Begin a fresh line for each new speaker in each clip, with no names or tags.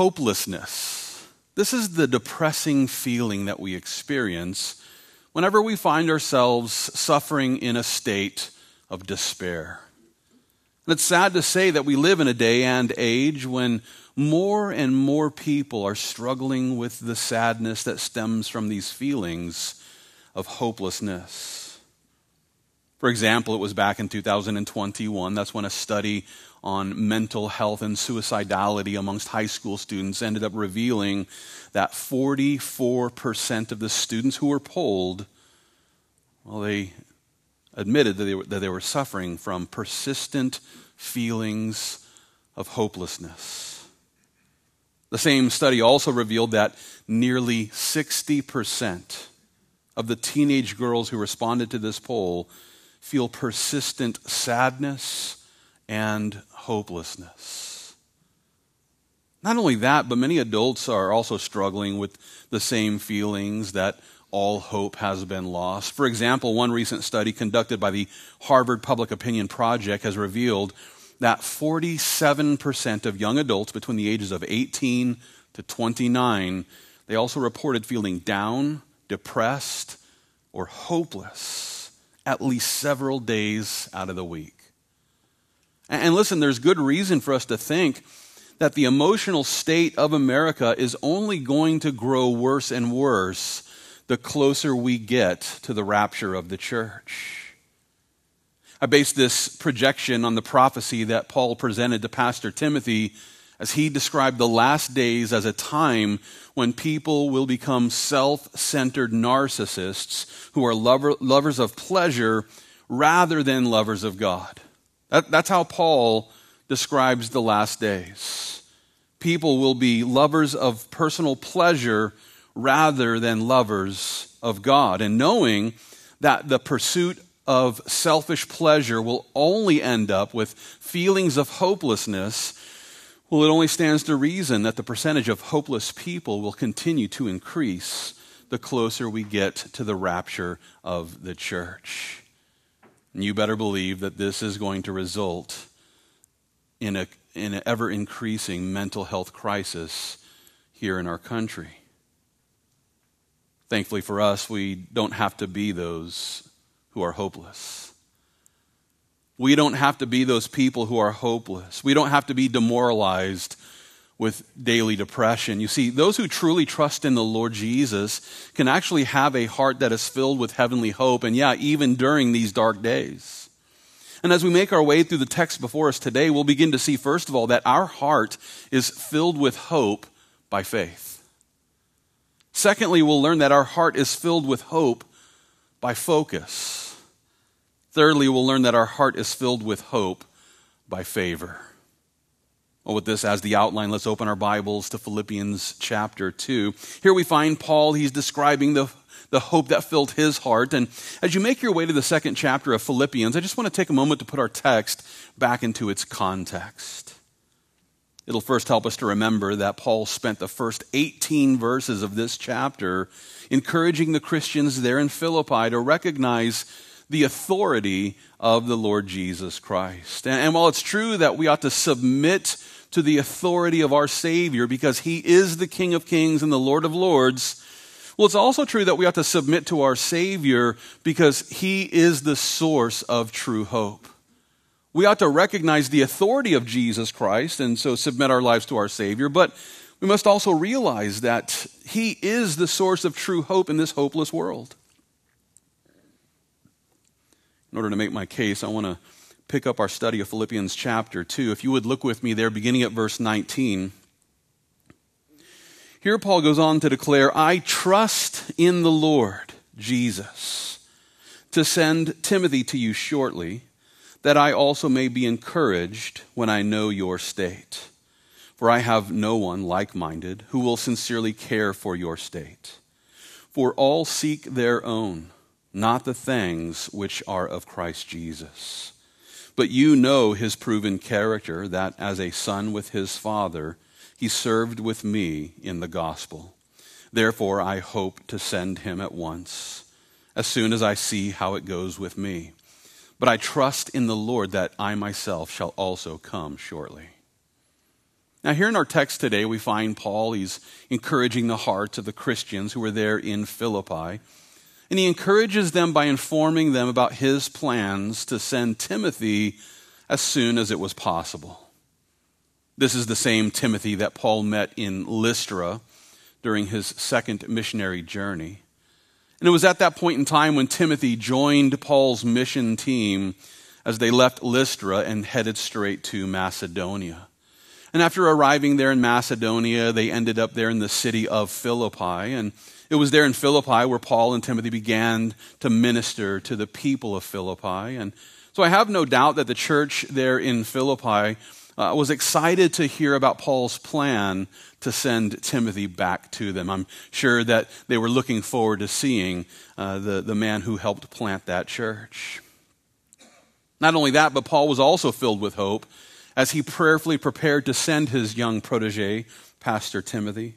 hopelessness. This is the depressing feeling that we experience whenever we find ourselves suffering in a state of despair. And it's sad to say that we live in a day and age when more and more people are struggling with the sadness that stems from these feelings of hopelessness. For example, it was back in 2021, that's when a study on mental health and suicidality amongst high school students ended up revealing that 44% of the students who were polled, well, they admitted that they were, that they were suffering from persistent feelings of hopelessness. The same study also revealed that nearly 60% of the teenage girls who responded to this poll feel persistent sadness and hopelessness. Not only that, but many adults are also struggling with the same feelings that all hope has been lost. For example, one recent study conducted by the Harvard Public Opinion Project has revealed that 47% of young adults between the ages of 18 to 29 they also reported feeling down, depressed, or hopeless at least several days out of the week. And listen, there's good reason for us to think that the emotional state of America is only going to grow worse and worse the closer we get to the rapture of the church. I base this projection on the prophecy that Paul presented to Pastor Timothy as he described the last days as a time when people will become self centered narcissists who are lover, lovers of pleasure rather than lovers of God. That, that's how Paul describes the last days. People will be lovers of personal pleasure rather than lovers of God. And knowing that the pursuit of selfish pleasure will only end up with feelings of hopelessness, well, it only stands to reason that the percentage of hopeless people will continue to increase the closer we get to the rapture of the church. And you better believe that this is going to result in, a, in an ever increasing mental health crisis here in our country. Thankfully for us, we don't have to be those who are hopeless. We don't have to be those people who are hopeless. We don't have to be demoralized with daily depression. You see, those who truly trust in the Lord Jesus can actually have a heart that is filled with heavenly hope, and yeah, even during these dark days. And as we make our way through the text before us today, we'll begin to see, first of all, that our heart is filled with hope by faith. Secondly, we'll learn that our heart is filled with hope by focus. Thirdly, we'll learn that our heart is filled with hope by favor. With this as the outline, let's open our Bibles to Philippians chapter 2. Here we find Paul, he's describing the, the hope that filled his heart. And as you make your way to the second chapter of Philippians, I just want to take a moment to put our text back into its context. It'll first help us to remember that Paul spent the first 18 verses of this chapter encouraging the Christians there in Philippi to recognize the authority of the Lord Jesus Christ. And, while it's true that we ought to submit to the authority of our Savior because He is the King of Kings and the Lord of Lords, well, it's also true that we ought to submit to our Savior because He is the source of true hope. We ought to recognize the authority of Jesus Christ and so submit our lives to our Savior, but we must also realize that He is the source of true hope in this hopeless world. In order to make my case, I want to pick up our study of Philippians chapter 2. If you would look with me there, beginning at verse 19. Here, Paul goes on to declare, I trust in the Lord Jesus to send Timothy to you shortly that I also may be encouraged when I know your state. For I have no one like minded who will sincerely care for your state. For all seek their own, not the things which are of Christ Jesus. But you know his proven character, that as a son with his father, he served with me in the gospel. Therefore, I hope to send him at once, as soon as I see how it goes with me but I trust in the Lord that I myself shall also come shortly. Now, here in our text today, we find Paul, he's encouraging the hearts of the Christians who were there in Philippi. And he encourages them by informing them about his plans to send Timothy as soon as it was possible. This is the same Timothy that Paul met in Lystra during his second missionary journey. And it was at that point in time when Timothy joined Paul's mission team as they left Lystra and headed straight to Macedonia. And after arriving there in Macedonia, they ended up there in the city of Philippi. And it was there in Philippi where Paul and Timothy began to minister to the people of Philippi. And so I have no doubt that the church there in Philippi uh, was excited to hear about Paul's plan to send Timothy back to them. I'm sure that they were looking forward to seeing uh, the, the man who helped plant that church. Not only that, but Paul was also filled with hope as he prayerfully prepared to send his young protege, Pastor Timothy.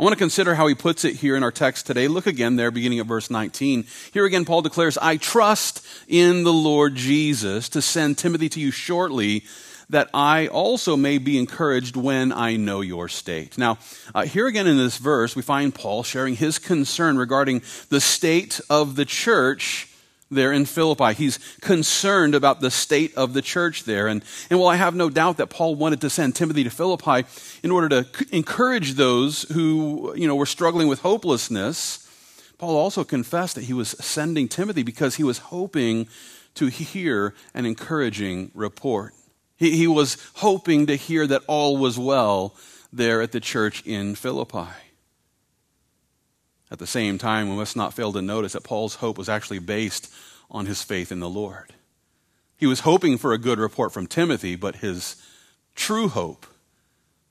I want to consider how he puts it here in our text today. Look again there, beginning at verse 19. Here again, Paul declares, I trust in the Lord Jesus to send Timothy to you shortly, that I also may be encouraged when I know your state. Now, uh, here again in this verse, we find Paul sharing his concern regarding the state of the church there in Philippi. He's concerned about the state of the church there. And, and while I have no doubt that Paul wanted to send Timothy to Philippi in order to encourage those who, you know, were struggling with hopelessness, Paul also confessed that he was sending Timothy because he was hoping to hear an encouraging report. He, he was hoping to hear that all was well there at the church in Philippi. At the same time, we must not fail to notice that Paul's hope was actually based on his faith in the Lord. He was hoping for a good report from Timothy, but his true hope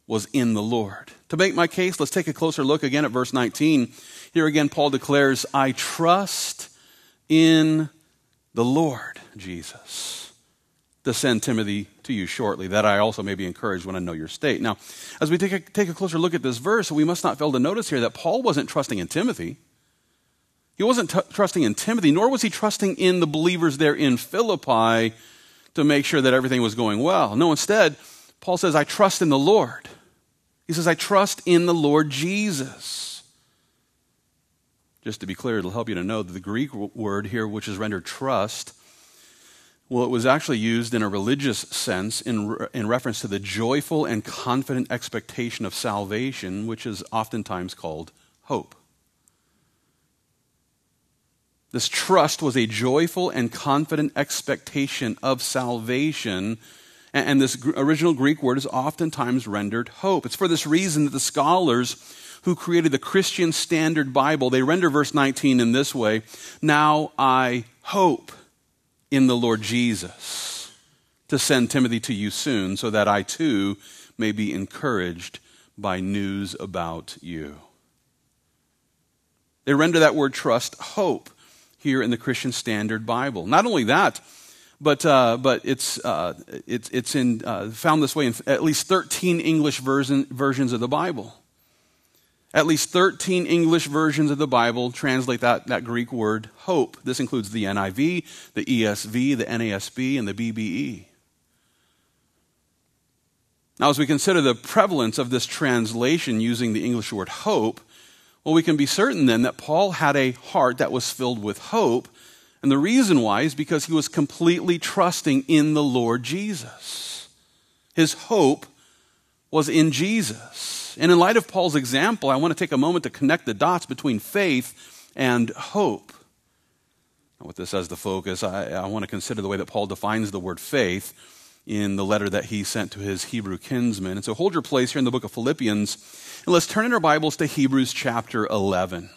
was in the Lord. To make my case, let's take a closer look again at verse 19. Here again, Paul declares, I trust in the Lord Jesus to send Timothy to you shortly, that I also may be encouraged when I know your state. Now, as we take a, take a closer look at this verse, we must not fail to notice here that Paul wasn't trusting in Timothy. He wasn't t- trusting in Timothy, nor was he trusting in the believers there in Philippi to make sure that everything was going well. No, instead, Paul says, I trust in the Lord. He says, I trust in the Lord Jesus. Just to be clear, it'll help you to know that the Greek word here, which is rendered trust, well, it was actually used in a religious sense in, re- in reference to the joyful and confident expectation of salvation, which is oftentimes called hope. This trust was a joyful and confident expectation of salvation. And, and this gr- original Greek word is oftentimes rendered hope. It's for this reason that the scholars who created the Christian Standard Bible, they render verse 19 in this way Now I hope in the Lord Jesus to send Timothy to you soon so that I too may be encouraged by news about you. They render that word trust hope here in the Christian Standard Bible. Not only that, but, uh, but it's, uh, it's, it's in, uh, found this way in at least 13 English version, versions of the Bible. At least 13 English versions of the Bible translate that, that Greek word hope. This includes the NIV, the ESV, the NASB, and the BBE. Now, as we consider the prevalence of this translation using the English word hope, well, we can be certain then that Paul had a heart that was filled with hope. And the reason why is because he was completely trusting in the Lord Jesus. His hope was in Jesus. And in light of Paul's example, I want to take a moment to connect the dots between faith and hope. With this as the focus, I, I want to consider the way that Paul defines the word faith in the letter that he sent to his Hebrew kinsmen. And so hold your place here in the book of Philippians, and let's turn in our Bibles to Hebrews chapter 11.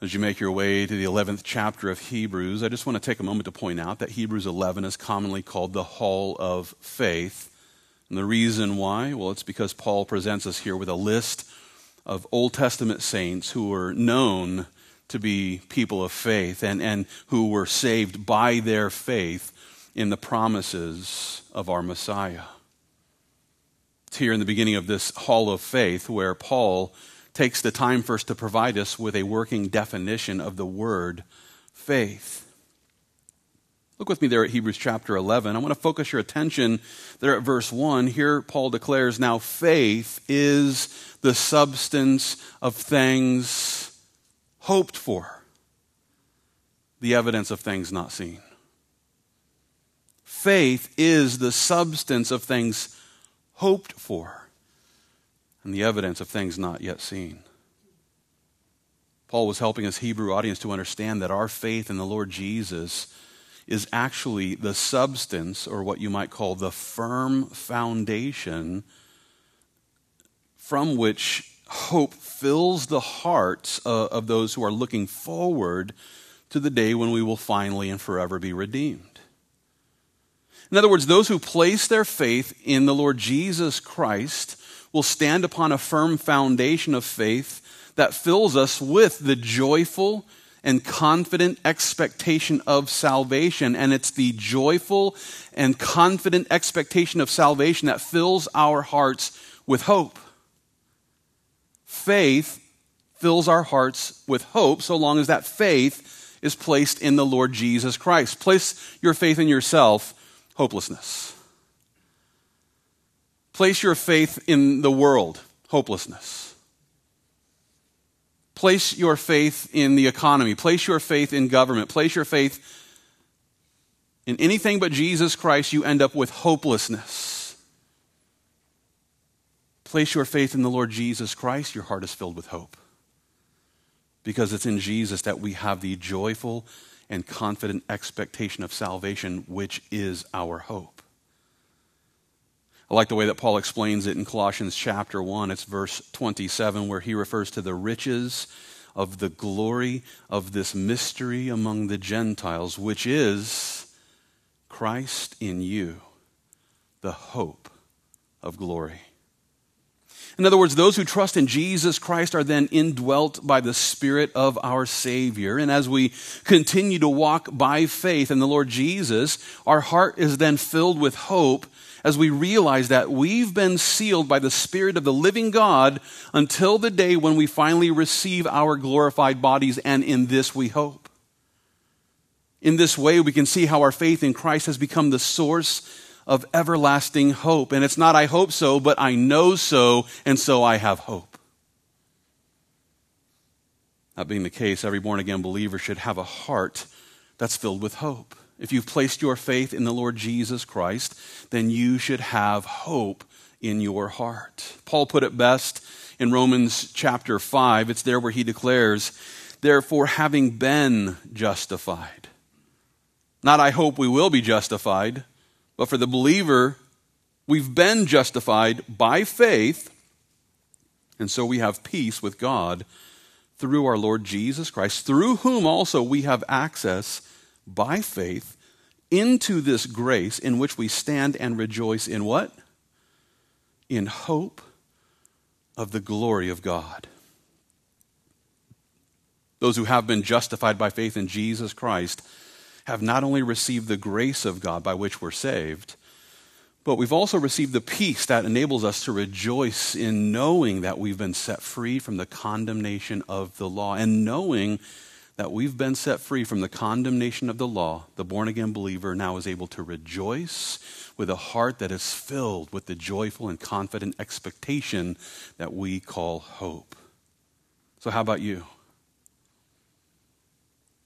As you make your way to the 11th chapter of Hebrews, I just want to take a moment to point out that Hebrews 11 is commonly called the Hall of Faith. And the reason why? Well, it's because Paul presents us here with a list of Old Testament saints who were known to be people of faith and, and who were saved by their faith in the promises of our Messiah. It's here in the beginning of this hall of faith where Paul takes the time first to provide us with a working definition of the word faith. Look with me there at Hebrews chapter 11. I want to focus your attention there at verse 1. Here, Paul declares, Now faith is the substance of things hoped for, the evidence of things not seen. Faith is the substance of things hoped for, and the evidence of things not yet seen. Paul was helping his Hebrew audience to understand that our faith in the Lord Jesus is actually the substance, or what you might call the firm foundation, from which hope fills the hearts of, those who are looking forward to the day when we will finally and forever be redeemed. In other words, those who place their faith in the Lord Jesus Christ will stand upon a firm foundation of faith that fills us with the joyful and confident expectation of salvation. And it's the joyful and confident expectation of salvation that fills our hearts with hope. Faith fills our hearts with hope so long as that faith is placed in the Lord Jesus Christ. Place your faith in yourself, hopelessness. Place your faith in the world, hopelessness. Place your faith in the economy. Place your faith in government. Place your faith in anything but Jesus Christ, you end up with hopelessness. Place your faith in the Lord Jesus Christ, your heart is filled with hope. Because it's in Jesus that we have the joyful and confident expectation of salvation, which is our hope. I like the way that Paul explains it in Colossians chapter 1. It's verse 27, where he refers to the riches of the glory of this mystery among the Gentiles, which is Christ in you, the hope of glory. In other words, those who trust in Jesus Christ are then indwelt by the Spirit of our Savior. And as we continue to walk by faith in the Lord Jesus, our heart is then filled with hope as we realize that we've been sealed by the Spirit of the living God until the day when we finally receive our glorified bodies, and in this we hope. In this way, we can see how our faith in Christ has become the source of everlasting hope. And it's not, I hope so, but I know so, and so I have hope. That being the case, every born again believer should have a heart that's filled with hope if you've placed your faith in the Lord Jesus Christ, then you should have hope in your heart. Paul put it best in Romans chapter 5. It's there where he declares, Therefore, having been justified, not I hope we will be justified, but for the believer, we've been justified by faith, and so we have peace with God through our Lord Jesus Christ, through whom also we have access by faith into this grace in which we stand and rejoice in what? In hope of the glory of God. Those who have been justified by faith in Jesus Christ have not only received the grace of God by which we're saved, but we've also received the peace that enables us to rejoice in knowing that we've been set free from the condemnation of the law and knowing that we've been set free from the condemnation of the law, the born again believer now is able to rejoice with a heart that is filled with the joyful and confident expectation that we call hope. So, how about you?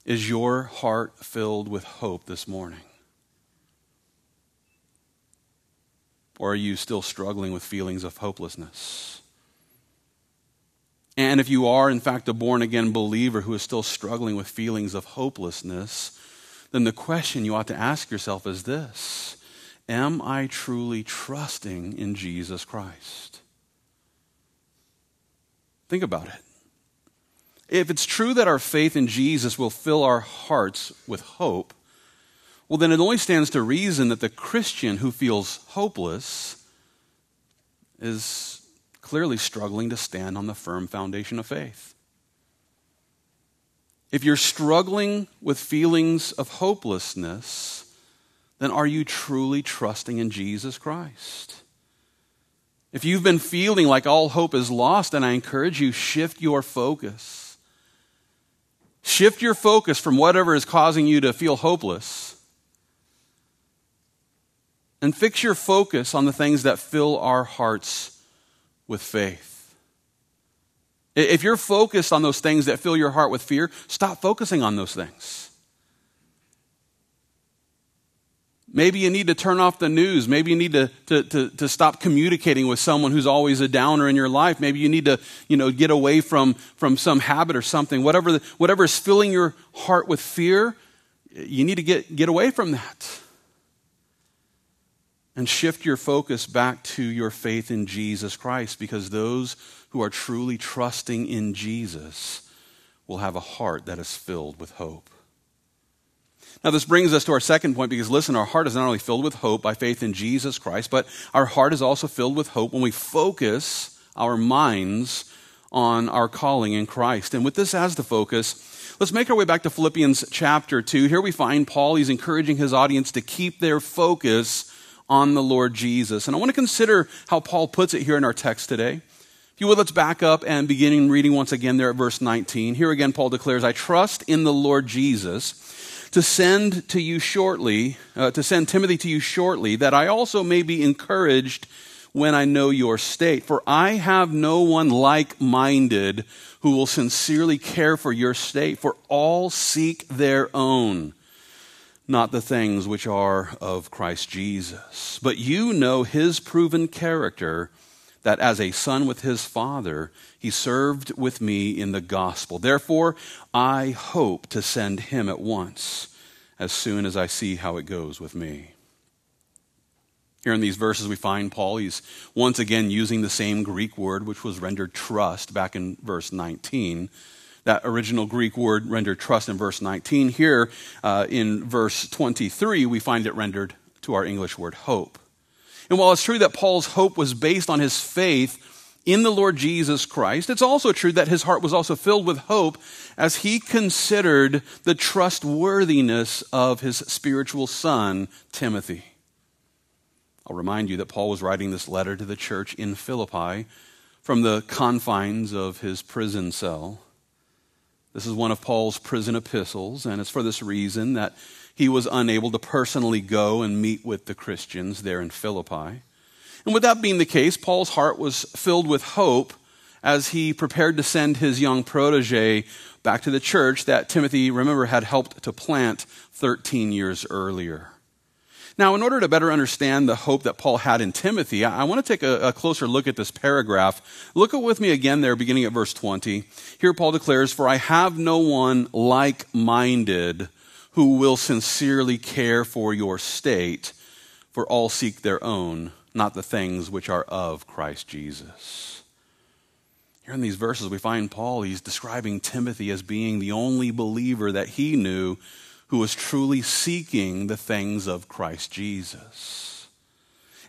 Is your heart filled with hope this morning? Or are you still struggling with feelings of hopelessness? And if you are, in fact, a born again believer who is still struggling with feelings of hopelessness, then the question you ought to ask yourself is this Am I truly trusting in Jesus Christ? Think about it. If it's true that our faith in Jesus will fill our hearts with hope, well, then it only stands to reason that the Christian who feels hopeless is clearly struggling to stand on the firm foundation of faith. If you're struggling with feelings of hopelessness, then are you truly trusting in Jesus Christ? If you've been feeling like all hope is lost, then I encourage you shift your focus. Shift your focus from whatever is causing you to feel hopeless and fix your focus on the things that fill our hearts with faith. If you're focused on those things that fill your heart with fear, stop focusing on those things. Maybe you need to turn off the news. Maybe you need to, to, to, to, stop communicating with someone who's always a downer in your life. Maybe you need to, you know, get away from, from some habit or something. Whatever, whatever is filling your heart with fear, you need to get, get away from that. And shift your focus back to your faith in Jesus Christ because those who are truly trusting in Jesus will have a heart that is filled with hope. Now, this brings us to our second point because listen, our heart is not only filled with hope by faith in Jesus Christ, but our heart is also filled with hope when we focus our minds on our calling in Christ. And with this as the focus, let's make our way back to Philippians chapter 2. Here we find Paul, he's encouraging his audience to keep their focus on the Lord Jesus. And I want to consider how Paul puts it here in our text today. If you would, let's back up and beginning reading once again there at verse 19. Here again, Paul declares, I trust in the Lord Jesus to send to you shortly, uh, to send Timothy to you shortly, that I also may be encouraged when I know your state. For I have no one like minded who will sincerely care for your state, for all seek their own, not the things which are of Christ Jesus. But you know his proven character that as a son with his father, he served with me in the gospel. Therefore, I hope to send him at once as soon as I see how it goes with me. Here in these verses, we find Paul, he's once again using the same Greek word which was rendered trust back in verse 19. That original Greek word rendered trust in verse 19. Here uh, in verse 23, we find it rendered to our English word hope. And while it's true that Paul's hope was based on his faith in the Lord Jesus Christ, it's also true that his heart was also filled with hope as he considered the trustworthiness of his spiritual son, Timothy. I'll remind you that Paul was writing this letter to the church in Philippi from the confines of his prison cell. This is one of Paul's prison epistles, and it's for this reason that he was unable to personally go and meet with the Christians there in Philippi. And with that being the case, Paul's heart was filled with hope as he prepared to send his young protege back to the church that Timothy, remember, had helped to plant 13 years earlier. Now, in order to better understand the hope that Paul had in Timothy, I, want to take a, a, closer look at this paragraph. Look with me again there, beginning at verse 20. Here Paul declares, For I have no one like minded who will sincerely care for your state, for all seek their own, not the things which are of Christ Jesus. Here in these verses, we find Paul, he's describing Timothy as being the only believer that he knew who was truly seeking the things of Christ Jesus.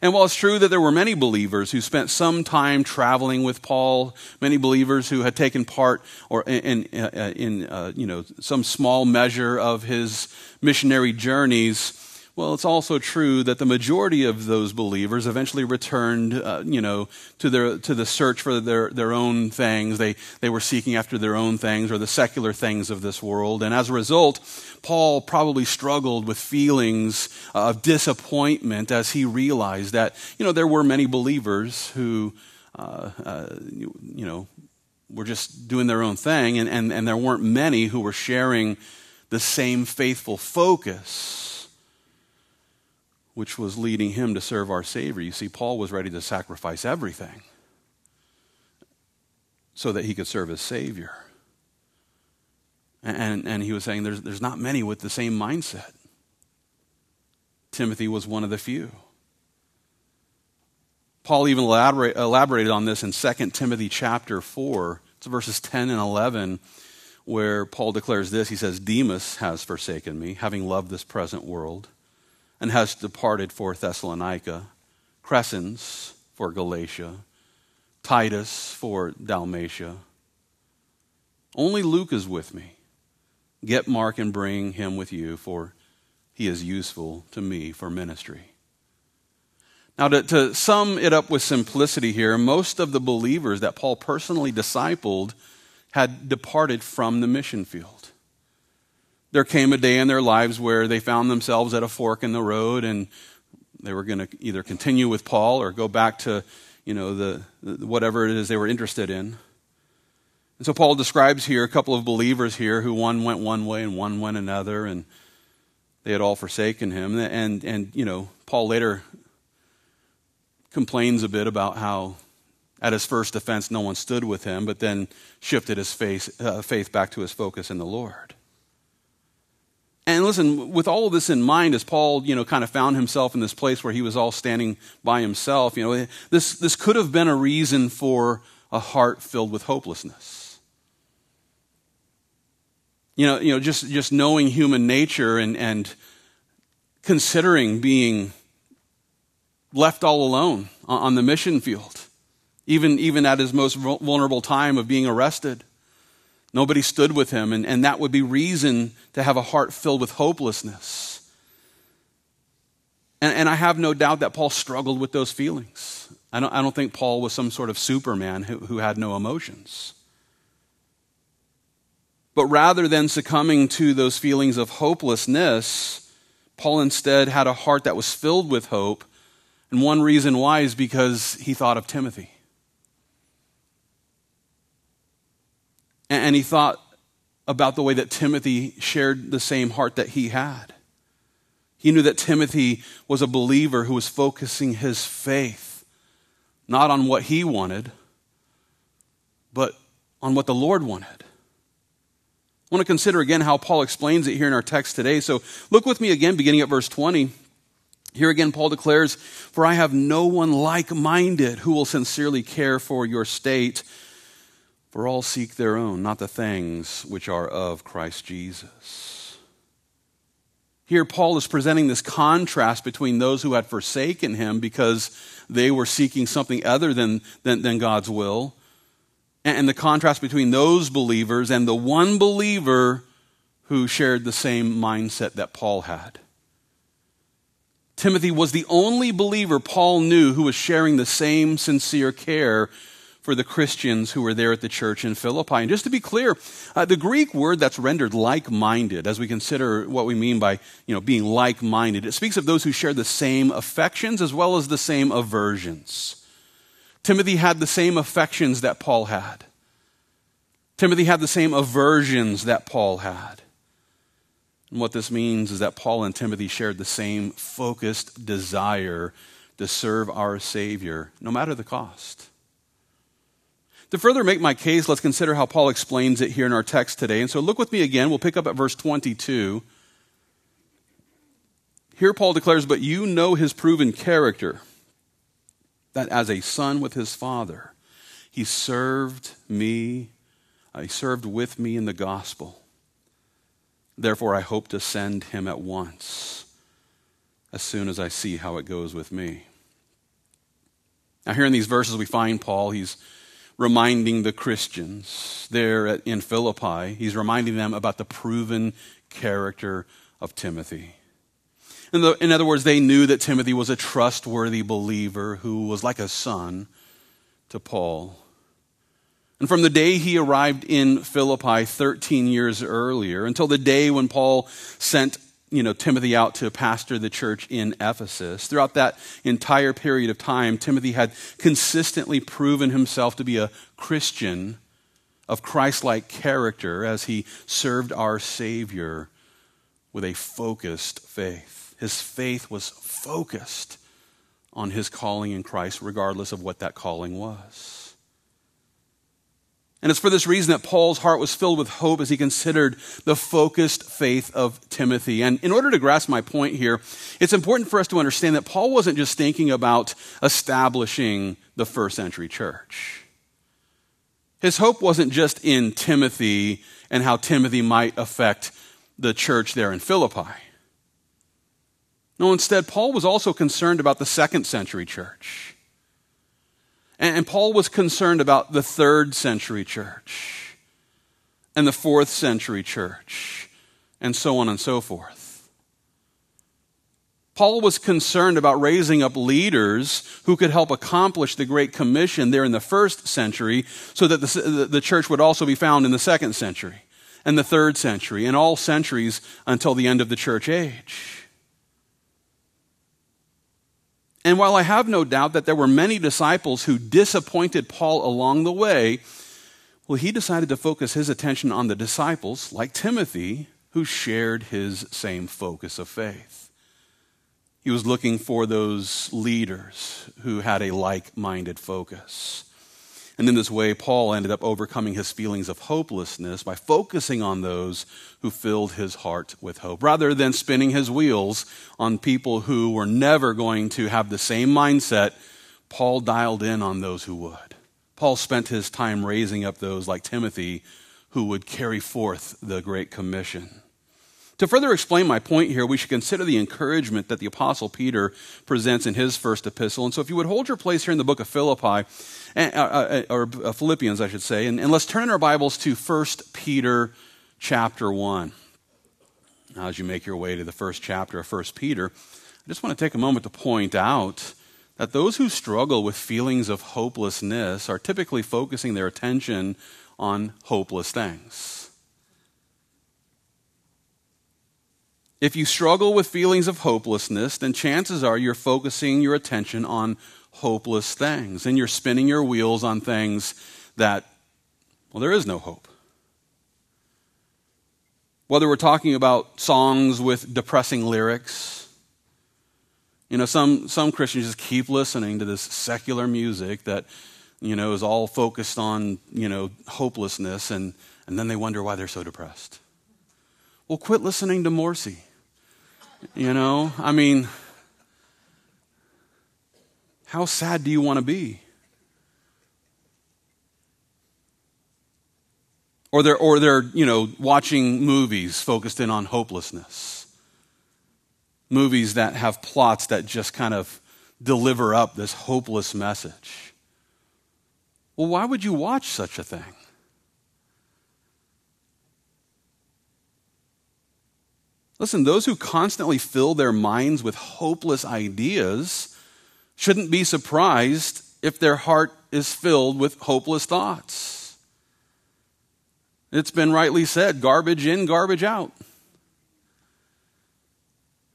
And while it's true that there were many believers who spent some time traveling with Paul, many believers who had taken part or in, in, uh, in uh, you know, some small measure of his missionary journeys, well, it's also true that the majority of those believers eventually returned, uh, you know, to their to the search for their their own things. They they were seeking after their own things or the secular things of this world, and as a result, Paul probably struggled with feelings of disappointment as he realized that you know there were many believers who, uh, uh, you, you know, were just doing their own thing, and, and and there weren't many who were sharing the same faithful focus which was leading him to serve our Savior. You see, Paul was ready to sacrifice everything so that he could serve his Savior. And, and he was saying there's, there's not many with the same mindset. Timothy was one of the few. Paul even elaborate, elaborated on this in 2 Timothy chapter 4. It's verses 10 and 11, where Paul declares this. He says, Demas has forsaken me, having loved this present world and has departed for Thessalonica, Crescens for Galatia, Titus for Dalmatia. Only Luke is with me. Get Mark and bring him with you, for he is useful to me for ministry. Now, to, to, sum it up with simplicity here, most of the believers that Paul personally discipled had departed from the mission field there came a day in their lives where they found themselves at a fork in the road and They were going to either continue with Paul or go back to, you know, the, the, whatever it is they were interested in. And so Paul describes here a couple of believers here who one went one way and one went another, and they had all forsaken him. And, and you know, Paul later complains a bit about how at his first offense no one stood with him, but then shifted his faith, uh, faith back to his focus in the Lord. And listen, with all of this in mind, as Paul, you know, kind of found himself in this place where he was all standing by himself, you know, this, this could have been a reason for a heart filled with hopelessness. You know, you know just, just knowing human nature and, and considering being left all alone on the mission field, even, even at his most vulnerable time of being arrested. Nobody stood with him, and, and that would be reason to have a heart filled with hopelessness. And, and I have no doubt that Paul struggled with those feelings. I don't, I don't think Paul was some sort of superman who, who had no emotions. But rather than succumbing to those feelings of hopelessness, Paul instead had a heart that was filled with hope. And one reason why is because he thought of Timothy. And he thought about the way that Timothy shared the same heart that he had. He knew that Timothy was a believer who was focusing his faith not on what he wanted, but on what the Lord wanted. I want to consider again how Paul explains it here in our text today. So look with me again, beginning at verse 20. Here again, Paul declares, For I have no one like minded who will sincerely care for your state for all seek their own, not the things which are of Christ Jesus. Here, Paul is presenting this contrast between those who had forsaken him because they were seeking something other than, than, than God's will, and the contrast between those believers and the one believer who shared the same mindset that Paul had. Timothy was the only believer Paul knew who was sharing the same sincere care for the Christians who were there at the church in Philippi. And just to be clear, uh, the Greek word that's rendered like-minded, as we consider what we mean by you know, being like-minded, it speaks of those who share the same affections as well as the same aversions. Timothy had the same affections that Paul had. Timothy had the same aversions that Paul had. And what this means is that Paul and Timothy shared the same focused desire to serve our Savior, no matter the cost. To further make my case, let's consider how Paul explains it here in our text today. And so look with me again. We'll pick up at verse 22. Here Paul declares, But you know his proven character, that as a son with his father, he served me, uh, he served with me in the gospel. Therefore, I hope to send him at once, as soon as I see how it goes with me. Now, here in these verses, we find Paul, he's reminding the Christians there in Philippi, he's reminding them about the proven character of Timothy. In, the, in, other words, they knew that Timothy was a trustworthy believer who was like a son to Paul. And from the day he arrived in Philippi 13 years earlier until the day when Paul sent you know, Timothy out to pastor the church in Ephesus. Throughout that entire period of time, Timothy had consistently proven himself to be a Christian of Christ like character as he served our Savior with a focused faith. His faith was focused on his calling in Christ, regardless of what that calling was. And it's for this reason that Paul's heart was filled with hope as he considered the focused faith of Timothy. And in order to grasp my point here, it's important for us to understand that Paul wasn't just thinking about establishing the first century church. His hope wasn't just in Timothy and how Timothy might affect the church there in Philippi. No, instead, Paul was also concerned about the second century church. And, Paul was concerned about the third century church and the fourth century church and so on and so forth. Paul was concerned about raising up leaders who could help accomplish the Great Commission there in the first century so that the, the church would also be found in the second century and the third century and all centuries until the end of the church age. And while I have no doubt that there were many disciples who disappointed Paul along the way, well, he decided to focus his attention on the disciples, like Timothy, who shared his same focus of faith. He was looking for those leaders who had a like minded focus. And in this way, Paul ended up overcoming his feelings of hopelessness by focusing on those who filled his heart with hope, rather than spinning his wheels on people who were never going to have the same mindset. Paul dialed in on those who would. Paul spent his time raising up those like Timothy who would carry forth the Great Commission. To further explain my point here, we should consider the encouragement that the Apostle Peter presents in his first epistle. And so, if you would hold your place here in the book of Philippi, uh, uh, or uh, Philippians, I should say, and, and let's turn in our Bibles to 1 Peter chapter 1. Now, as you make your way to the first chapter of 1 Peter, I just want to take a moment to point out that those who struggle with feelings of hopelessness are typically focusing their attention on hopeless things. If you struggle with feelings of hopelessness, then chances are you're focusing your attention on hopeless things and you're spinning your wheels on things that, well, there is no hope. Whether we're talking about songs with depressing lyrics, you know, some, some Christians just keep listening to this secular music that, you know, is all focused on, you know, hopelessness, and, and then they wonder why they're so depressed. Well, quit listening to Morrissey. You know, I mean, how sad do you want to be? Or they're, or they're, you know, watching movies focused in on hopelessness movies that have plots that just kind of deliver up this hopeless message. Well, why would you watch such a thing? Listen, those who constantly fill their minds with hopeless ideas shouldn't be surprised if their heart is filled with hopeless thoughts. It's been rightly said garbage in, garbage out.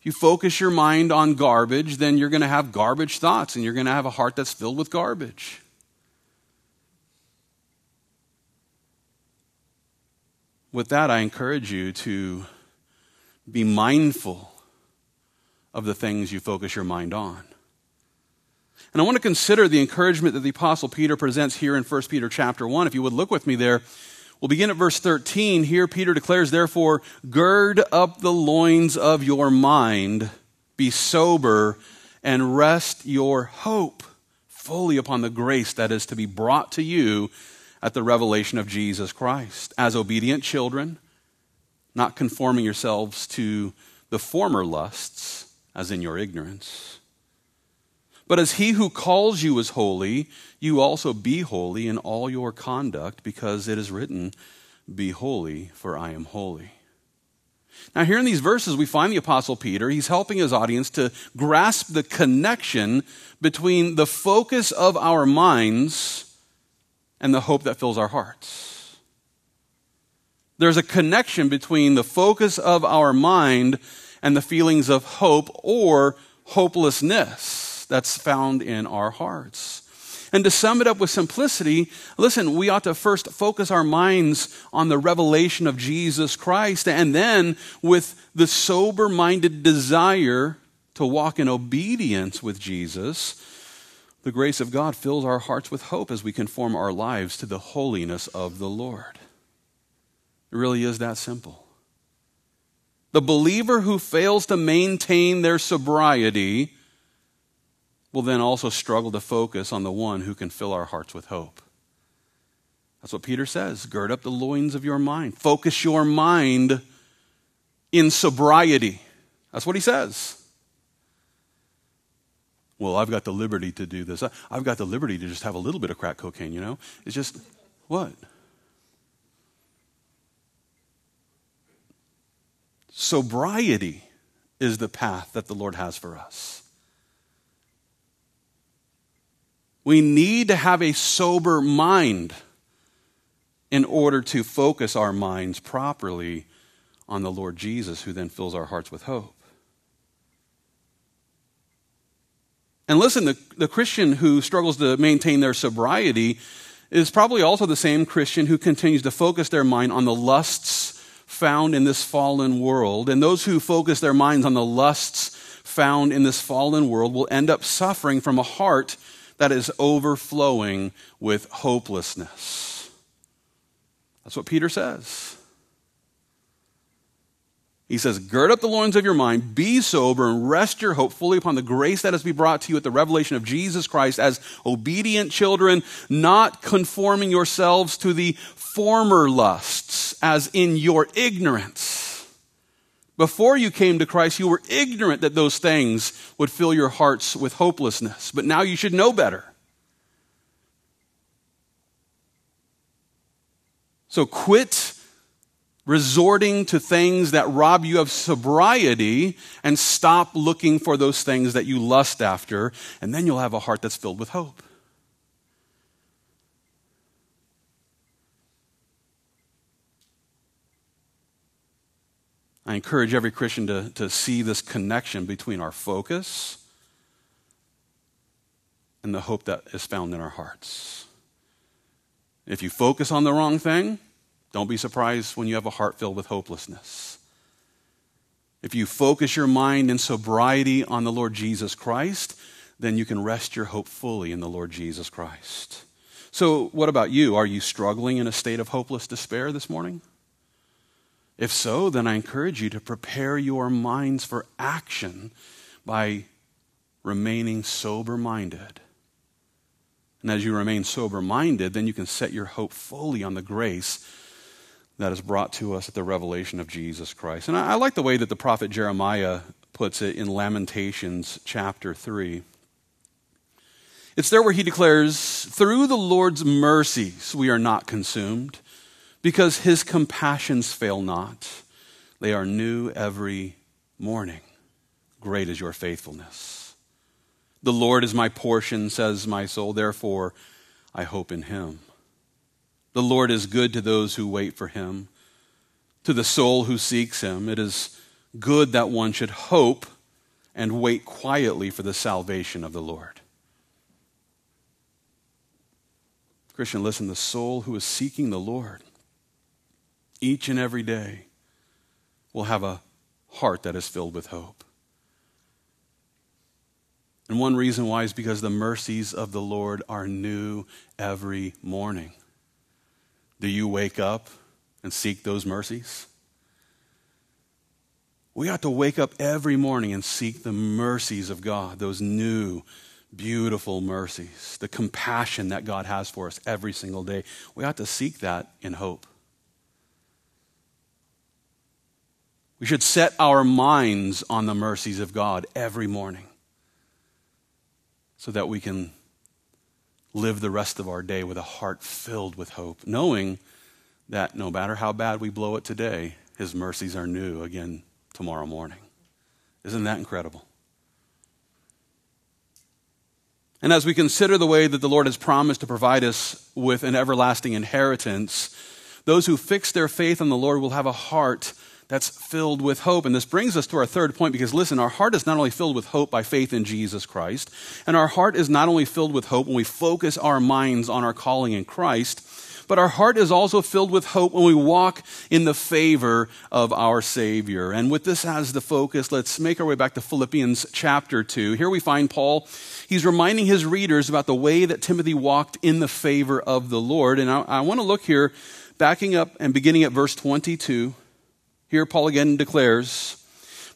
If you focus your mind on garbage, then you're going to have garbage thoughts and you're going to have a heart that's filled with garbage. With that, I encourage you to be mindful of the things you focus your mind on. And I want to consider the encouragement that the apostle Peter presents here in 1 Peter chapter 1. If you would look with me there, We'll begin at verse 13. Here, Peter declares, Therefore, gird up the loins of your mind, be sober, and rest your hope fully upon the grace that is to be brought to you at the revelation of Jesus Christ. As obedient children, not conforming yourselves to the former lusts, as in your ignorance. But as he who calls you is holy, you also be holy in all your conduct, because it is written, Be holy, for I am holy. Now, here in these verses, we find the Apostle Peter. He's helping his audience to grasp the connection between the focus of our minds and the hope that fills our hearts. There's a connection between the focus of our mind and the feelings of hope or hopelessness that's found in our hearts. And to sum it up with simplicity, listen, we ought to first focus our minds on the revelation of Jesus Christ, and then with the sober minded desire to walk in obedience with Jesus, the grace of God fills our hearts with hope as we conform our lives to the holiness of the Lord. It really is that simple. The believer who fails to maintain their sobriety will then also struggle to focus on the one who can fill our hearts with hope. That's what Peter says. Gird up the loins of your mind. Focus your mind in sobriety. That's what he says. Well, I've got the liberty to do this. I've got the liberty to just have a little bit of crack cocaine, you know? It's just, what? Sobriety is the path that the Lord has for us. We need to have a sober mind in order to focus our minds properly on the Lord Jesus, who then fills our hearts with hope. And listen, the, the Christian who struggles to maintain their sobriety is probably also the same Christian who continues to focus their mind on the lusts found in this fallen world. And those who focus their minds on the lusts found in this fallen world will end up suffering from a heart that is overflowing with hopelessness. That's what Peter says. He says, Gird up the loins of your mind, be sober, and rest your hope fully upon the grace that has been brought to you at the revelation of Jesus Christ as obedient children, not conforming yourselves to the former lusts, as in your ignorance. Before you came to Christ, you were ignorant that those things would fill your hearts with hopelessness, but now you should know better. So quit resorting to things that rob you of sobriety and stop looking for those things that you lust after, and then you'll have a heart that's filled with hope. I encourage every Christian to, to see this connection between our focus and the hope that is found in our hearts. If you focus on the wrong thing, don't be surprised when you have a heart filled with hopelessness. If you focus your mind in sobriety on the Lord Jesus Christ, then you can rest your hope fully in the Lord Jesus Christ. So, what about you? Are you struggling in a state of hopeless despair this morning? If so, then I encourage you to prepare your minds for action by remaining sober minded. And as you remain sober minded, then you can set your hope fully on the grace that is brought to us at the revelation of Jesus Christ. And I, I like the way that the prophet Jeremiah puts it in Lamentations chapter 3. It's there where he declares, Through the Lord's mercies we are not consumed because his compassions fail not. They are new every morning. Great is your faithfulness. The Lord is my portion, says my soul, therefore I hope in him. The Lord is good to those who wait for him, to the soul who seeks him. It is good that one should hope and wait quietly for the salvation of the Lord. Christian, listen, the soul who is seeking the Lord each and every day will have a heart that is filled with hope. And one reason why is because the mercies of the Lord are new every morning. Do you wake up and seek those mercies? We ought to wake up every morning and seek the mercies of God, those new, beautiful mercies, the compassion that God has for us every single day. We ought to seek that in hope. We should set our minds on the mercies of God every morning so that we can live the rest of our day with a heart filled with hope, knowing that no matter how bad we blow it today, His mercies are new again tomorrow morning. Isn't that incredible? And as we consider the way that the Lord has promised to provide us with an everlasting inheritance, those who fix their faith on the Lord will have a heart that's filled with hope. And this brings us to our third point because listen, our heart is not only filled with hope by faith in Jesus Christ, and our heart is not only filled with hope when we focus our minds on our calling in Christ, but our heart is also filled with hope when we walk in the favor of our Savior. And with this as the focus, let's make our way back to Philippians chapter 2. Here we find Paul, he's reminding his readers about the way that Timothy walked in the favor of the Lord. And I, I want to look here, backing up and beginning at verse 22. Here, Paul again declares,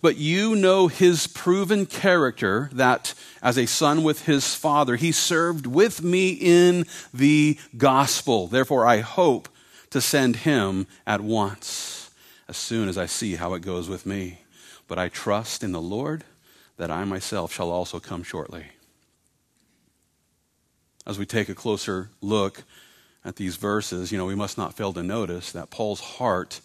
But you know his proven character, that as a son with his father, he served with me in the gospel. Therefore, I hope to send him at once, as soon as I see how it goes with me. But I trust in the Lord that I myself shall also come shortly. As we take a closer look at these verses, you know, we must not fail to notice that Paul's heart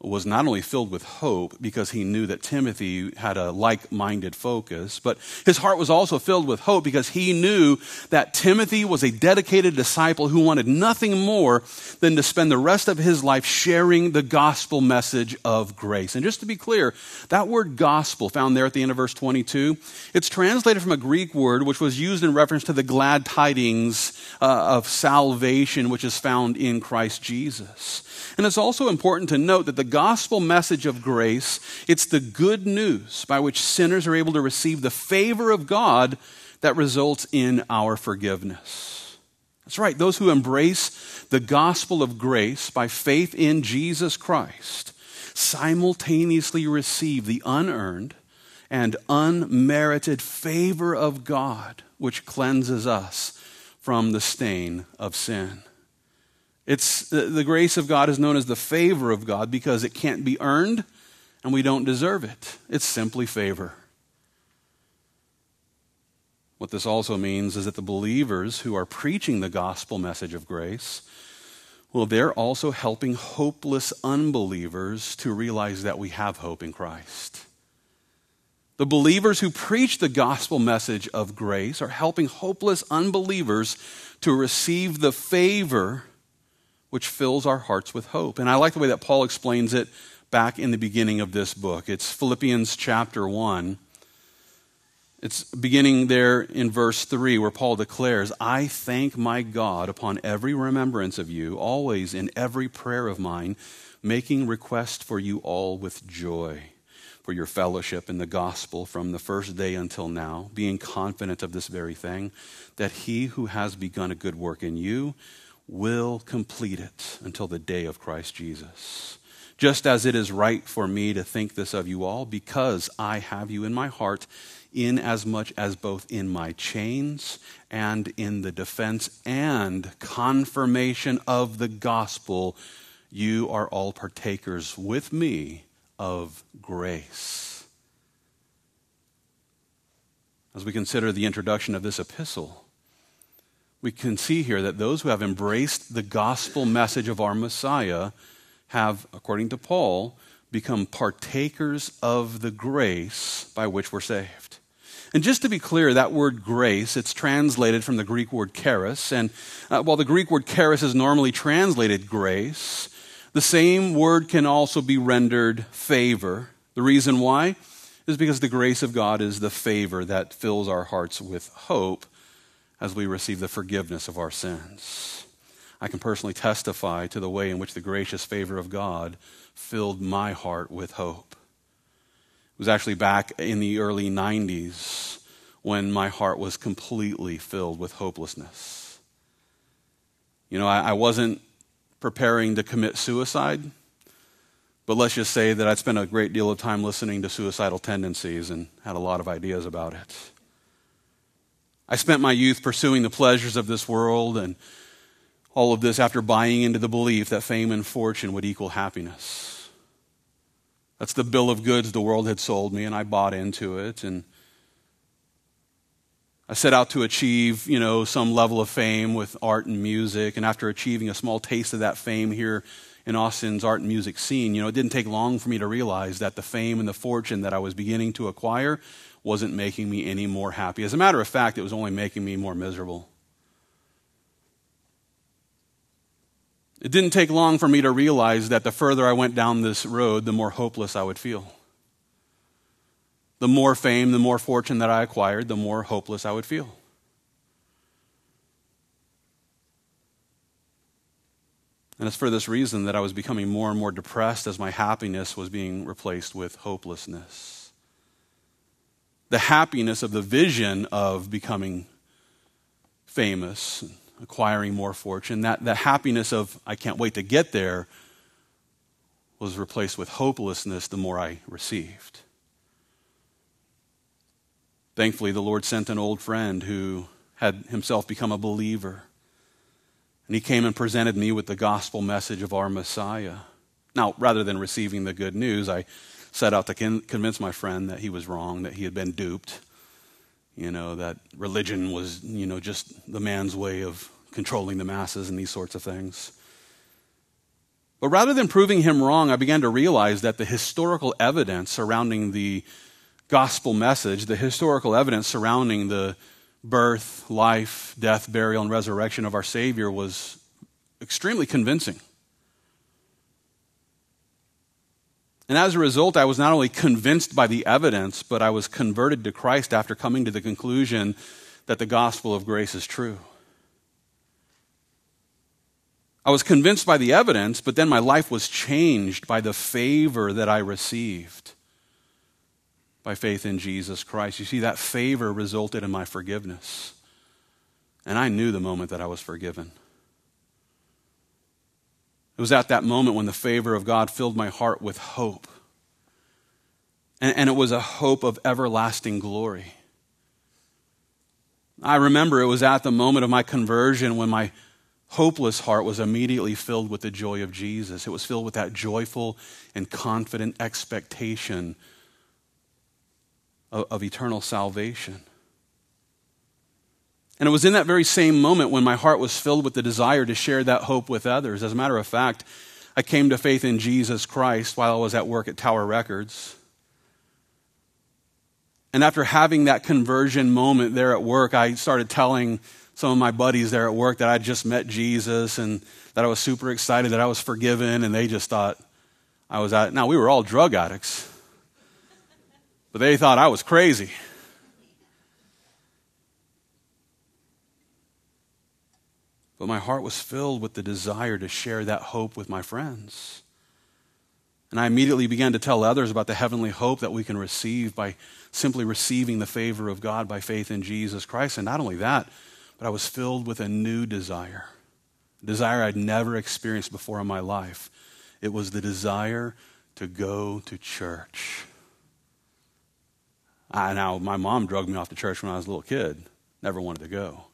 was not only filled with hope because he knew that Timothy had a like minded focus, but his heart was also filled with hope because he knew that Timothy was a dedicated disciple who wanted nothing more than to spend the rest of his life sharing the gospel message of grace. And just to be clear, that word gospel found there at the end of verse 22, it's translated from a Greek word which was used in reference to the glad tidings uh, of salvation which is found in Christ Jesus. And it's also important to note that the gospel message of grace, it's the good news by which sinners are able to receive the favor of God that results in our forgiveness. That's right, those who embrace the gospel of grace by faith in Jesus Christ simultaneously receive the unearned and unmerited favor of God, which cleanses us from the stain of sin. It's the grace of God is known as the favor of God because it can't be earned and we don't deserve it. It's simply favor. What this also means is that the believers who are preaching the gospel message of grace, well, they're also helping hopeless unbelievers to realize that we have hope in Christ. The believers who preach the gospel message of grace are helping hopeless unbelievers to receive the favor which fills our hearts with hope. And I like the way that Paul explains it back in the beginning of this book. It's Philippians chapter 1. It's beginning there in verse 3 where Paul declares, I thank my God upon every remembrance of you, always in every prayer of mine, making request for you all with joy for your fellowship in the gospel from the first day until now, being confident of this very thing, that he who has begun a good work in you will complete it until the day of Christ Jesus. Just as it is right for me to think this of you all, because I have you in my heart, in as much as both in my chains and in the defense and confirmation of the gospel, you are all partakers with me of grace. As we consider the introduction of this epistle, we can see here that those who have embraced the gospel message of our Messiah have, according to Paul, become partakers of the grace by which we're saved. And just to be clear, that word grace, it's translated from the Greek word charis. And uh, while the Greek word charis is normally translated grace, the same word can also be rendered favor. The reason why is because the grace of God is the favor that fills our hearts with hope as we receive the forgiveness of our sins. I can personally testify to the way in which the gracious favor of God filled my heart with hope. It was actually back in the early 90s when my heart was completely filled with hopelessness. You know, I, I wasn't preparing to commit suicide, but let's just say that I'd spent a great deal of time listening to suicidal tendencies and had a lot of ideas about it. I spent my youth pursuing the pleasures of this world and all of this after buying into the belief that fame and fortune would equal happiness. That's the bill of goods the world had sold me, and I bought into it. And I set out to achieve, you know, some level of fame with art and music. And after achieving a small taste of that fame here in Austin's art and music scene, you know, it didn't take long for me to realize that the fame and the fortune that I was beginning to acquire wasn't making me any more happy. As a matter of fact, it was only making me more miserable. It didn't take long for me to realize that the further I went down this road, the more hopeless I would feel. The more fame, the more fortune that I acquired, the more hopeless I would feel. And it's for this reason that I was becoming more and more depressed as my happiness was being replaced with hopelessness the happiness of the vision of becoming famous, acquiring more fortune, that the happiness of I can't wait to get there was replaced with hopelessness the more I received. Thankfully, the Lord sent an old friend who had himself become a believer. And he came and presented me with the gospel message of our Messiah. Now, rather than receiving the good news, I set out to con- convince my friend that he was wrong, that he had been duped, you know, that religion was, you know, just the man's way of controlling the masses and these sorts of things. But rather than proving him wrong, I began to realize that the historical evidence surrounding the gospel message, the historical evidence surrounding the birth, life, death, burial, and resurrection of our Savior was extremely convincing. And as a result, I was not only convinced by the evidence, but I was converted to Christ after coming to the conclusion that the gospel of grace is true. I was convinced by the evidence, but then my life was changed by the favor that I received by faith in Jesus Christ. You see, that favor resulted in my forgiveness. And I knew the moment that I was forgiven. It was at that moment when the favor of God filled my heart with hope. And, and, it was a hope of everlasting glory. I remember it was at the moment of my conversion when my hopeless heart was immediately filled with the joy of Jesus. It was filled with that joyful and confident expectation of, of eternal salvation. And it was in that very same moment when my heart was filled with the desire to share that hope with others. As a matter of fact, I came to faith in Jesus Christ while I was at work at Tower Records. And after having that conversion moment there at work, I started telling some of my buddies there at work that I'd just met Jesus and that I was super excited that I was forgiven, and they just thought I was out. Now, we were all drug addicts. But they thought I was crazy. But my heart was filled with the desire to share that hope with my friends. And I immediately began to tell others about the heavenly hope that we can receive by simply receiving the favor of God by faith in Jesus Christ. And not only that, but I was filled with a new desire, a desire I'd never experienced before in my life. It was the desire to go to church. I, now, my mom drugged me off to church when I was a little kid. Never wanted to go.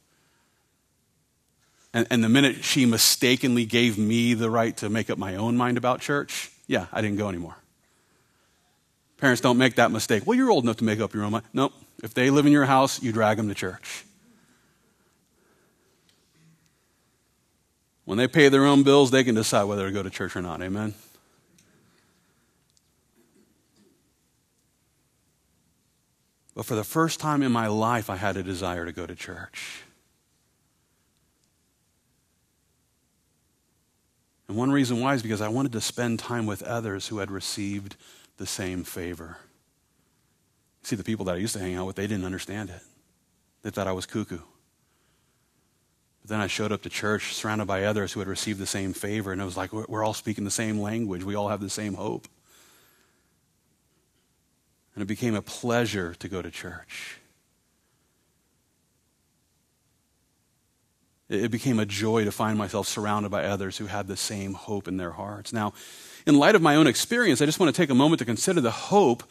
And, and the minute she mistakenly gave me the right to make up my own mind about church, yeah, I didn't go anymore. Parents don't make that mistake. Well, you're old enough to make up your own mind. Nope. If they live in your house, you drag them to church. When they pay their own bills, they can decide whether to go to church or not. Amen? But for the first time in my life, I had a desire to go to church. And one reason why is because I wanted to spend time with others who had received the same favor. See, the people that I used to hang out with, they didn't understand it. They thought I was cuckoo. But then I showed up to church surrounded by others who had received the same favor, and it was like we're all speaking the same language. We all have the same hope. And it became a pleasure to go to church. It became a joy to find myself surrounded by others who had the same hope in their hearts. Now, in light of my own experience, I just want to take a moment to consider the hope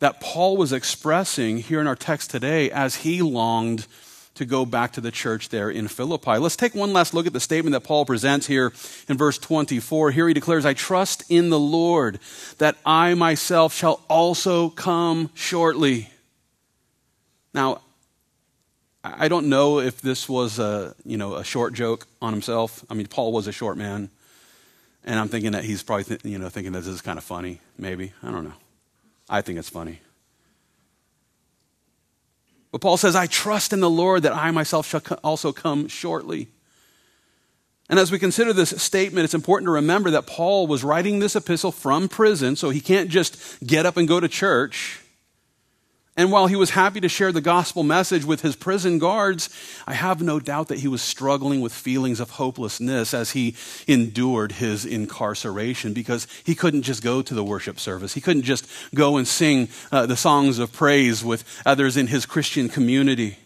that Paul was expressing here in our text today as he longed to go back to the church there in Philippi. Let's take one last look at the statement that Paul presents here in verse 24. Here he declares, I trust in the Lord that I myself shall also come shortly. Now, I don't know if this was a, you know, a short joke on himself. I mean, Paul was a short man. And I'm thinking that he's probably, th- you know, thinking that this is kind of funny, maybe. I don't know. I think it's funny. But Paul says, I trust in the Lord that I myself shall also come shortly. And as we consider this statement, it's important to remember that Paul was writing this epistle from prison, so he can't just get up and go to church. And while he was happy to share the gospel message with his prison guards, I have no doubt that he was struggling with feelings of hopelessness as he endured his incarceration because he couldn't just go to the worship service. He couldn't just go and sing uh, the songs of praise with others in his Christian community.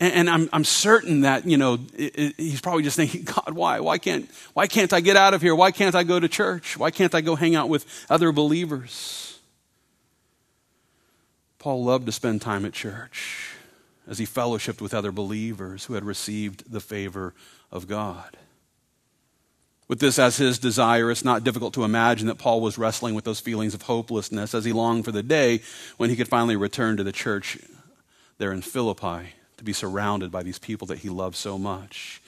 And, and I'm, I'm certain that, you know, it, it, he's probably just thinking, God, why? Why can't, why can't I get out of here? Why can't I go to church? Why can't I go hang out with other believers? Paul loved to spend time at church as he fellowshipped with other believers who had received the favor of God. With this as his desire, it's not difficult to imagine that Paul was wrestling with those feelings of hopelessness as he longed for the day when he could finally return to the church there in Philippi to be surrounded by these people that he loved so much.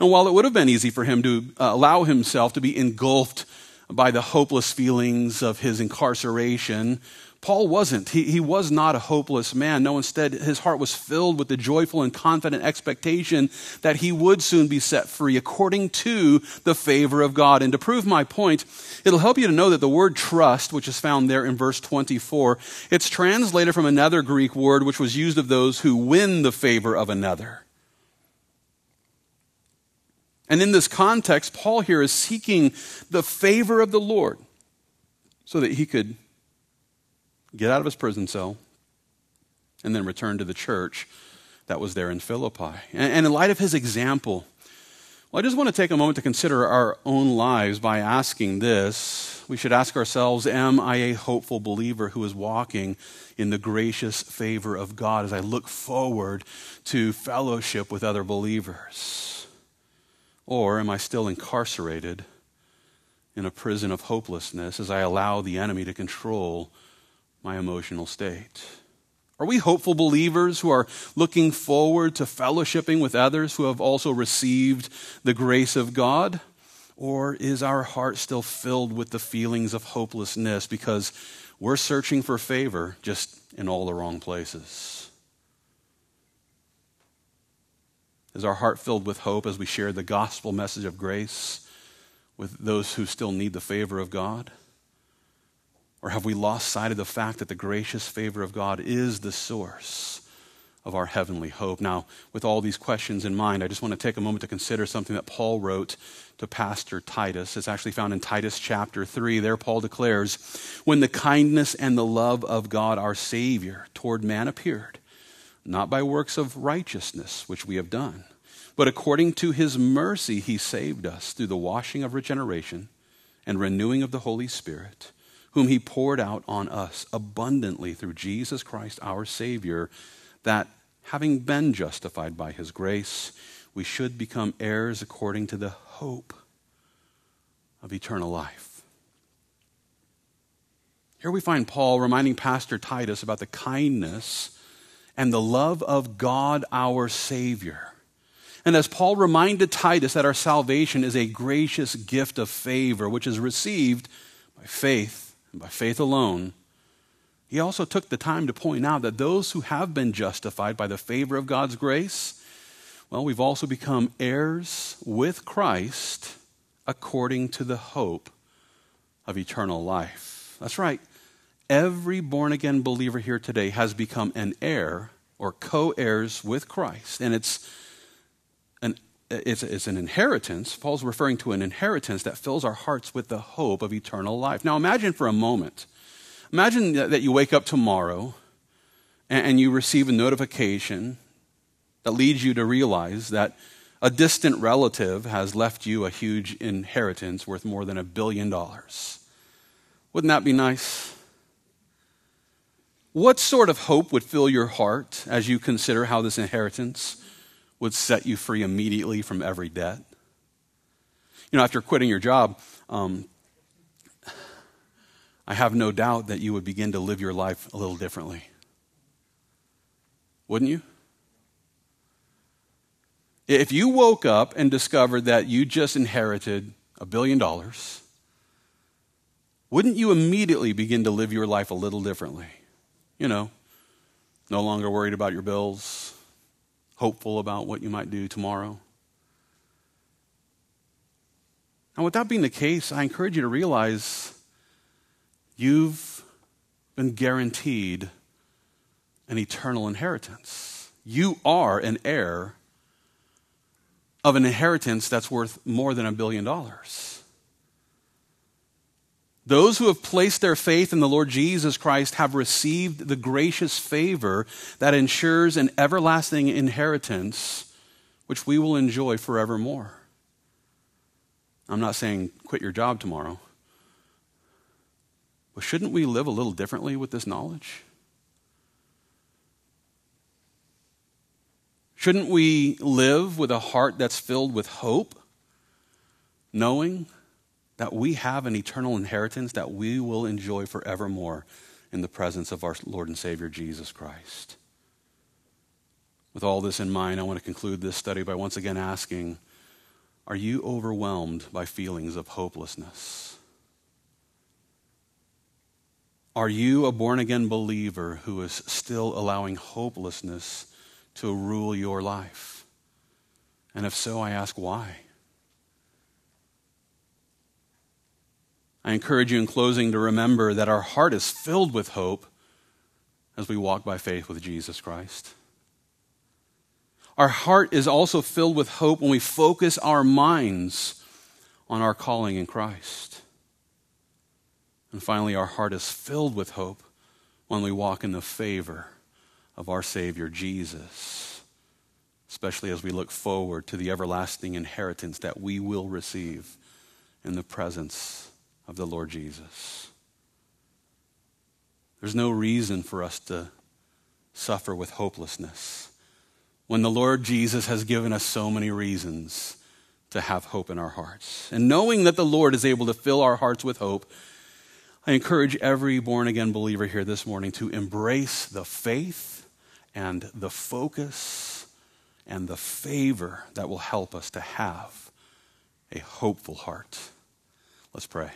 And while it would have been easy for him to uh, allow himself to be engulfed by the hopeless feelings of his incarceration, Paul wasn't. He, he was not a hopeless man. No, instead, his heart was filled with the joyful and confident expectation that he would soon be set free according to the favor of God. And to prove my point, it'll help you to know that the word trust, which is found there in verse 24, it's translated from another Greek word which was used of those who win the favor of another. And in this context, Paul here is seeking the favor of the Lord so that he could get out of his prison cell, and then return to the church that was there in Philippi. And, in light of his example, well, I just want to take a moment to consider our own lives by asking this. We should ask ourselves Am I a hopeful believer who is walking in the gracious favor of God as I look forward to fellowship with other believers? Or am I still incarcerated in a prison of hopelessness as I allow the enemy to control my emotional state? Are we hopeful believers who are looking forward to fellowshipping with others who have also received the grace of God? Or is our heart still filled with the feelings of hopelessness because we're searching for favor just in all the wrong places? Is our heart filled with hope as we share the gospel message of grace with those who still need the favor of God? Or have we lost sight of the fact that the gracious favor of God is the source of our heavenly hope? Now, with all these questions in mind, I just want to take a moment to consider something that Paul wrote to Pastor Titus. It's actually found in Titus chapter 3. There, Paul declares, When the kindness and the love of God our Savior toward man appeared, not by works of righteousness which we have done, but according to his mercy he saved us through the washing of regeneration and renewing of the Holy Spirit whom he poured out on us abundantly through Jesus Christ our Savior, that having been justified by his grace, we should become heirs according to the hope of eternal life. Here we find Paul reminding Pastor Titus about the kindness and the love of God our Savior. And as Paul reminded Titus that our salvation is a gracious gift of favor, which is received by faith and by faith alone, he also took the time to point out that those who have been justified by the favor of God's grace, well, we've also become heirs with Christ according to the hope of eternal life. That's right. Every born again believer here today has become an heir or co heirs with Christ. And it's it's, it's an inheritance. Paul's referring to an inheritance that fills our hearts with the hope of eternal life. Now, imagine for a moment, imagine that you wake up tomorrow and, and you receive a notification that leads you to realize that a distant relative has left you a huge inheritance worth more than a billion dollars. Wouldn't that be nice? What sort of hope would fill your heart as you consider how this inheritance would set you free immediately from every debt. You know, after quitting your job, um, I have no doubt that you would begin to live your life a little differently. Wouldn't you? If you woke up and discovered that you just inherited a billion dollars, wouldn't you immediately begin to live your life a little differently? You know, no longer worried about your bills, hopeful about what you might do tomorrow. And with that being the case, I encourage you to realize you've been guaranteed an eternal inheritance. You are an heir of an inheritance that's worth more than a billion dollars. Those who have placed their faith in the Lord Jesus Christ have received the gracious favor that ensures an everlasting inheritance which we will enjoy forevermore. I'm not saying quit your job tomorrow, but shouldn't we live a little differently with this knowledge? Shouldn't we live with a heart that's filled with hope, knowing that we have an eternal inheritance that we will enjoy forevermore in the presence of our Lord and Savior Jesus Christ. With all this in mind, I want to conclude this study by once again asking Are you overwhelmed by feelings of hopelessness? Are you a born again believer who is still allowing hopelessness to rule your life? And if so, I ask why? I encourage you in closing to remember that our heart is filled with hope as we walk by faith with Jesus Christ. Our heart is also filled with hope when we focus our minds on our calling in Christ. And finally, our heart is filled with hope when we walk in the favor of our Savior Jesus, especially as we look forward to the everlasting inheritance that we will receive in the presence of the Lord Jesus. There's no reason for us to suffer with hopelessness when the Lord Jesus has given us so many reasons to have hope in our hearts. And knowing that the Lord is able to fill our hearts with hope, I encourage every born again believer here this morning to embrace the faith and the focus and the favor that will help us to have a hopeful heart. Let's pray.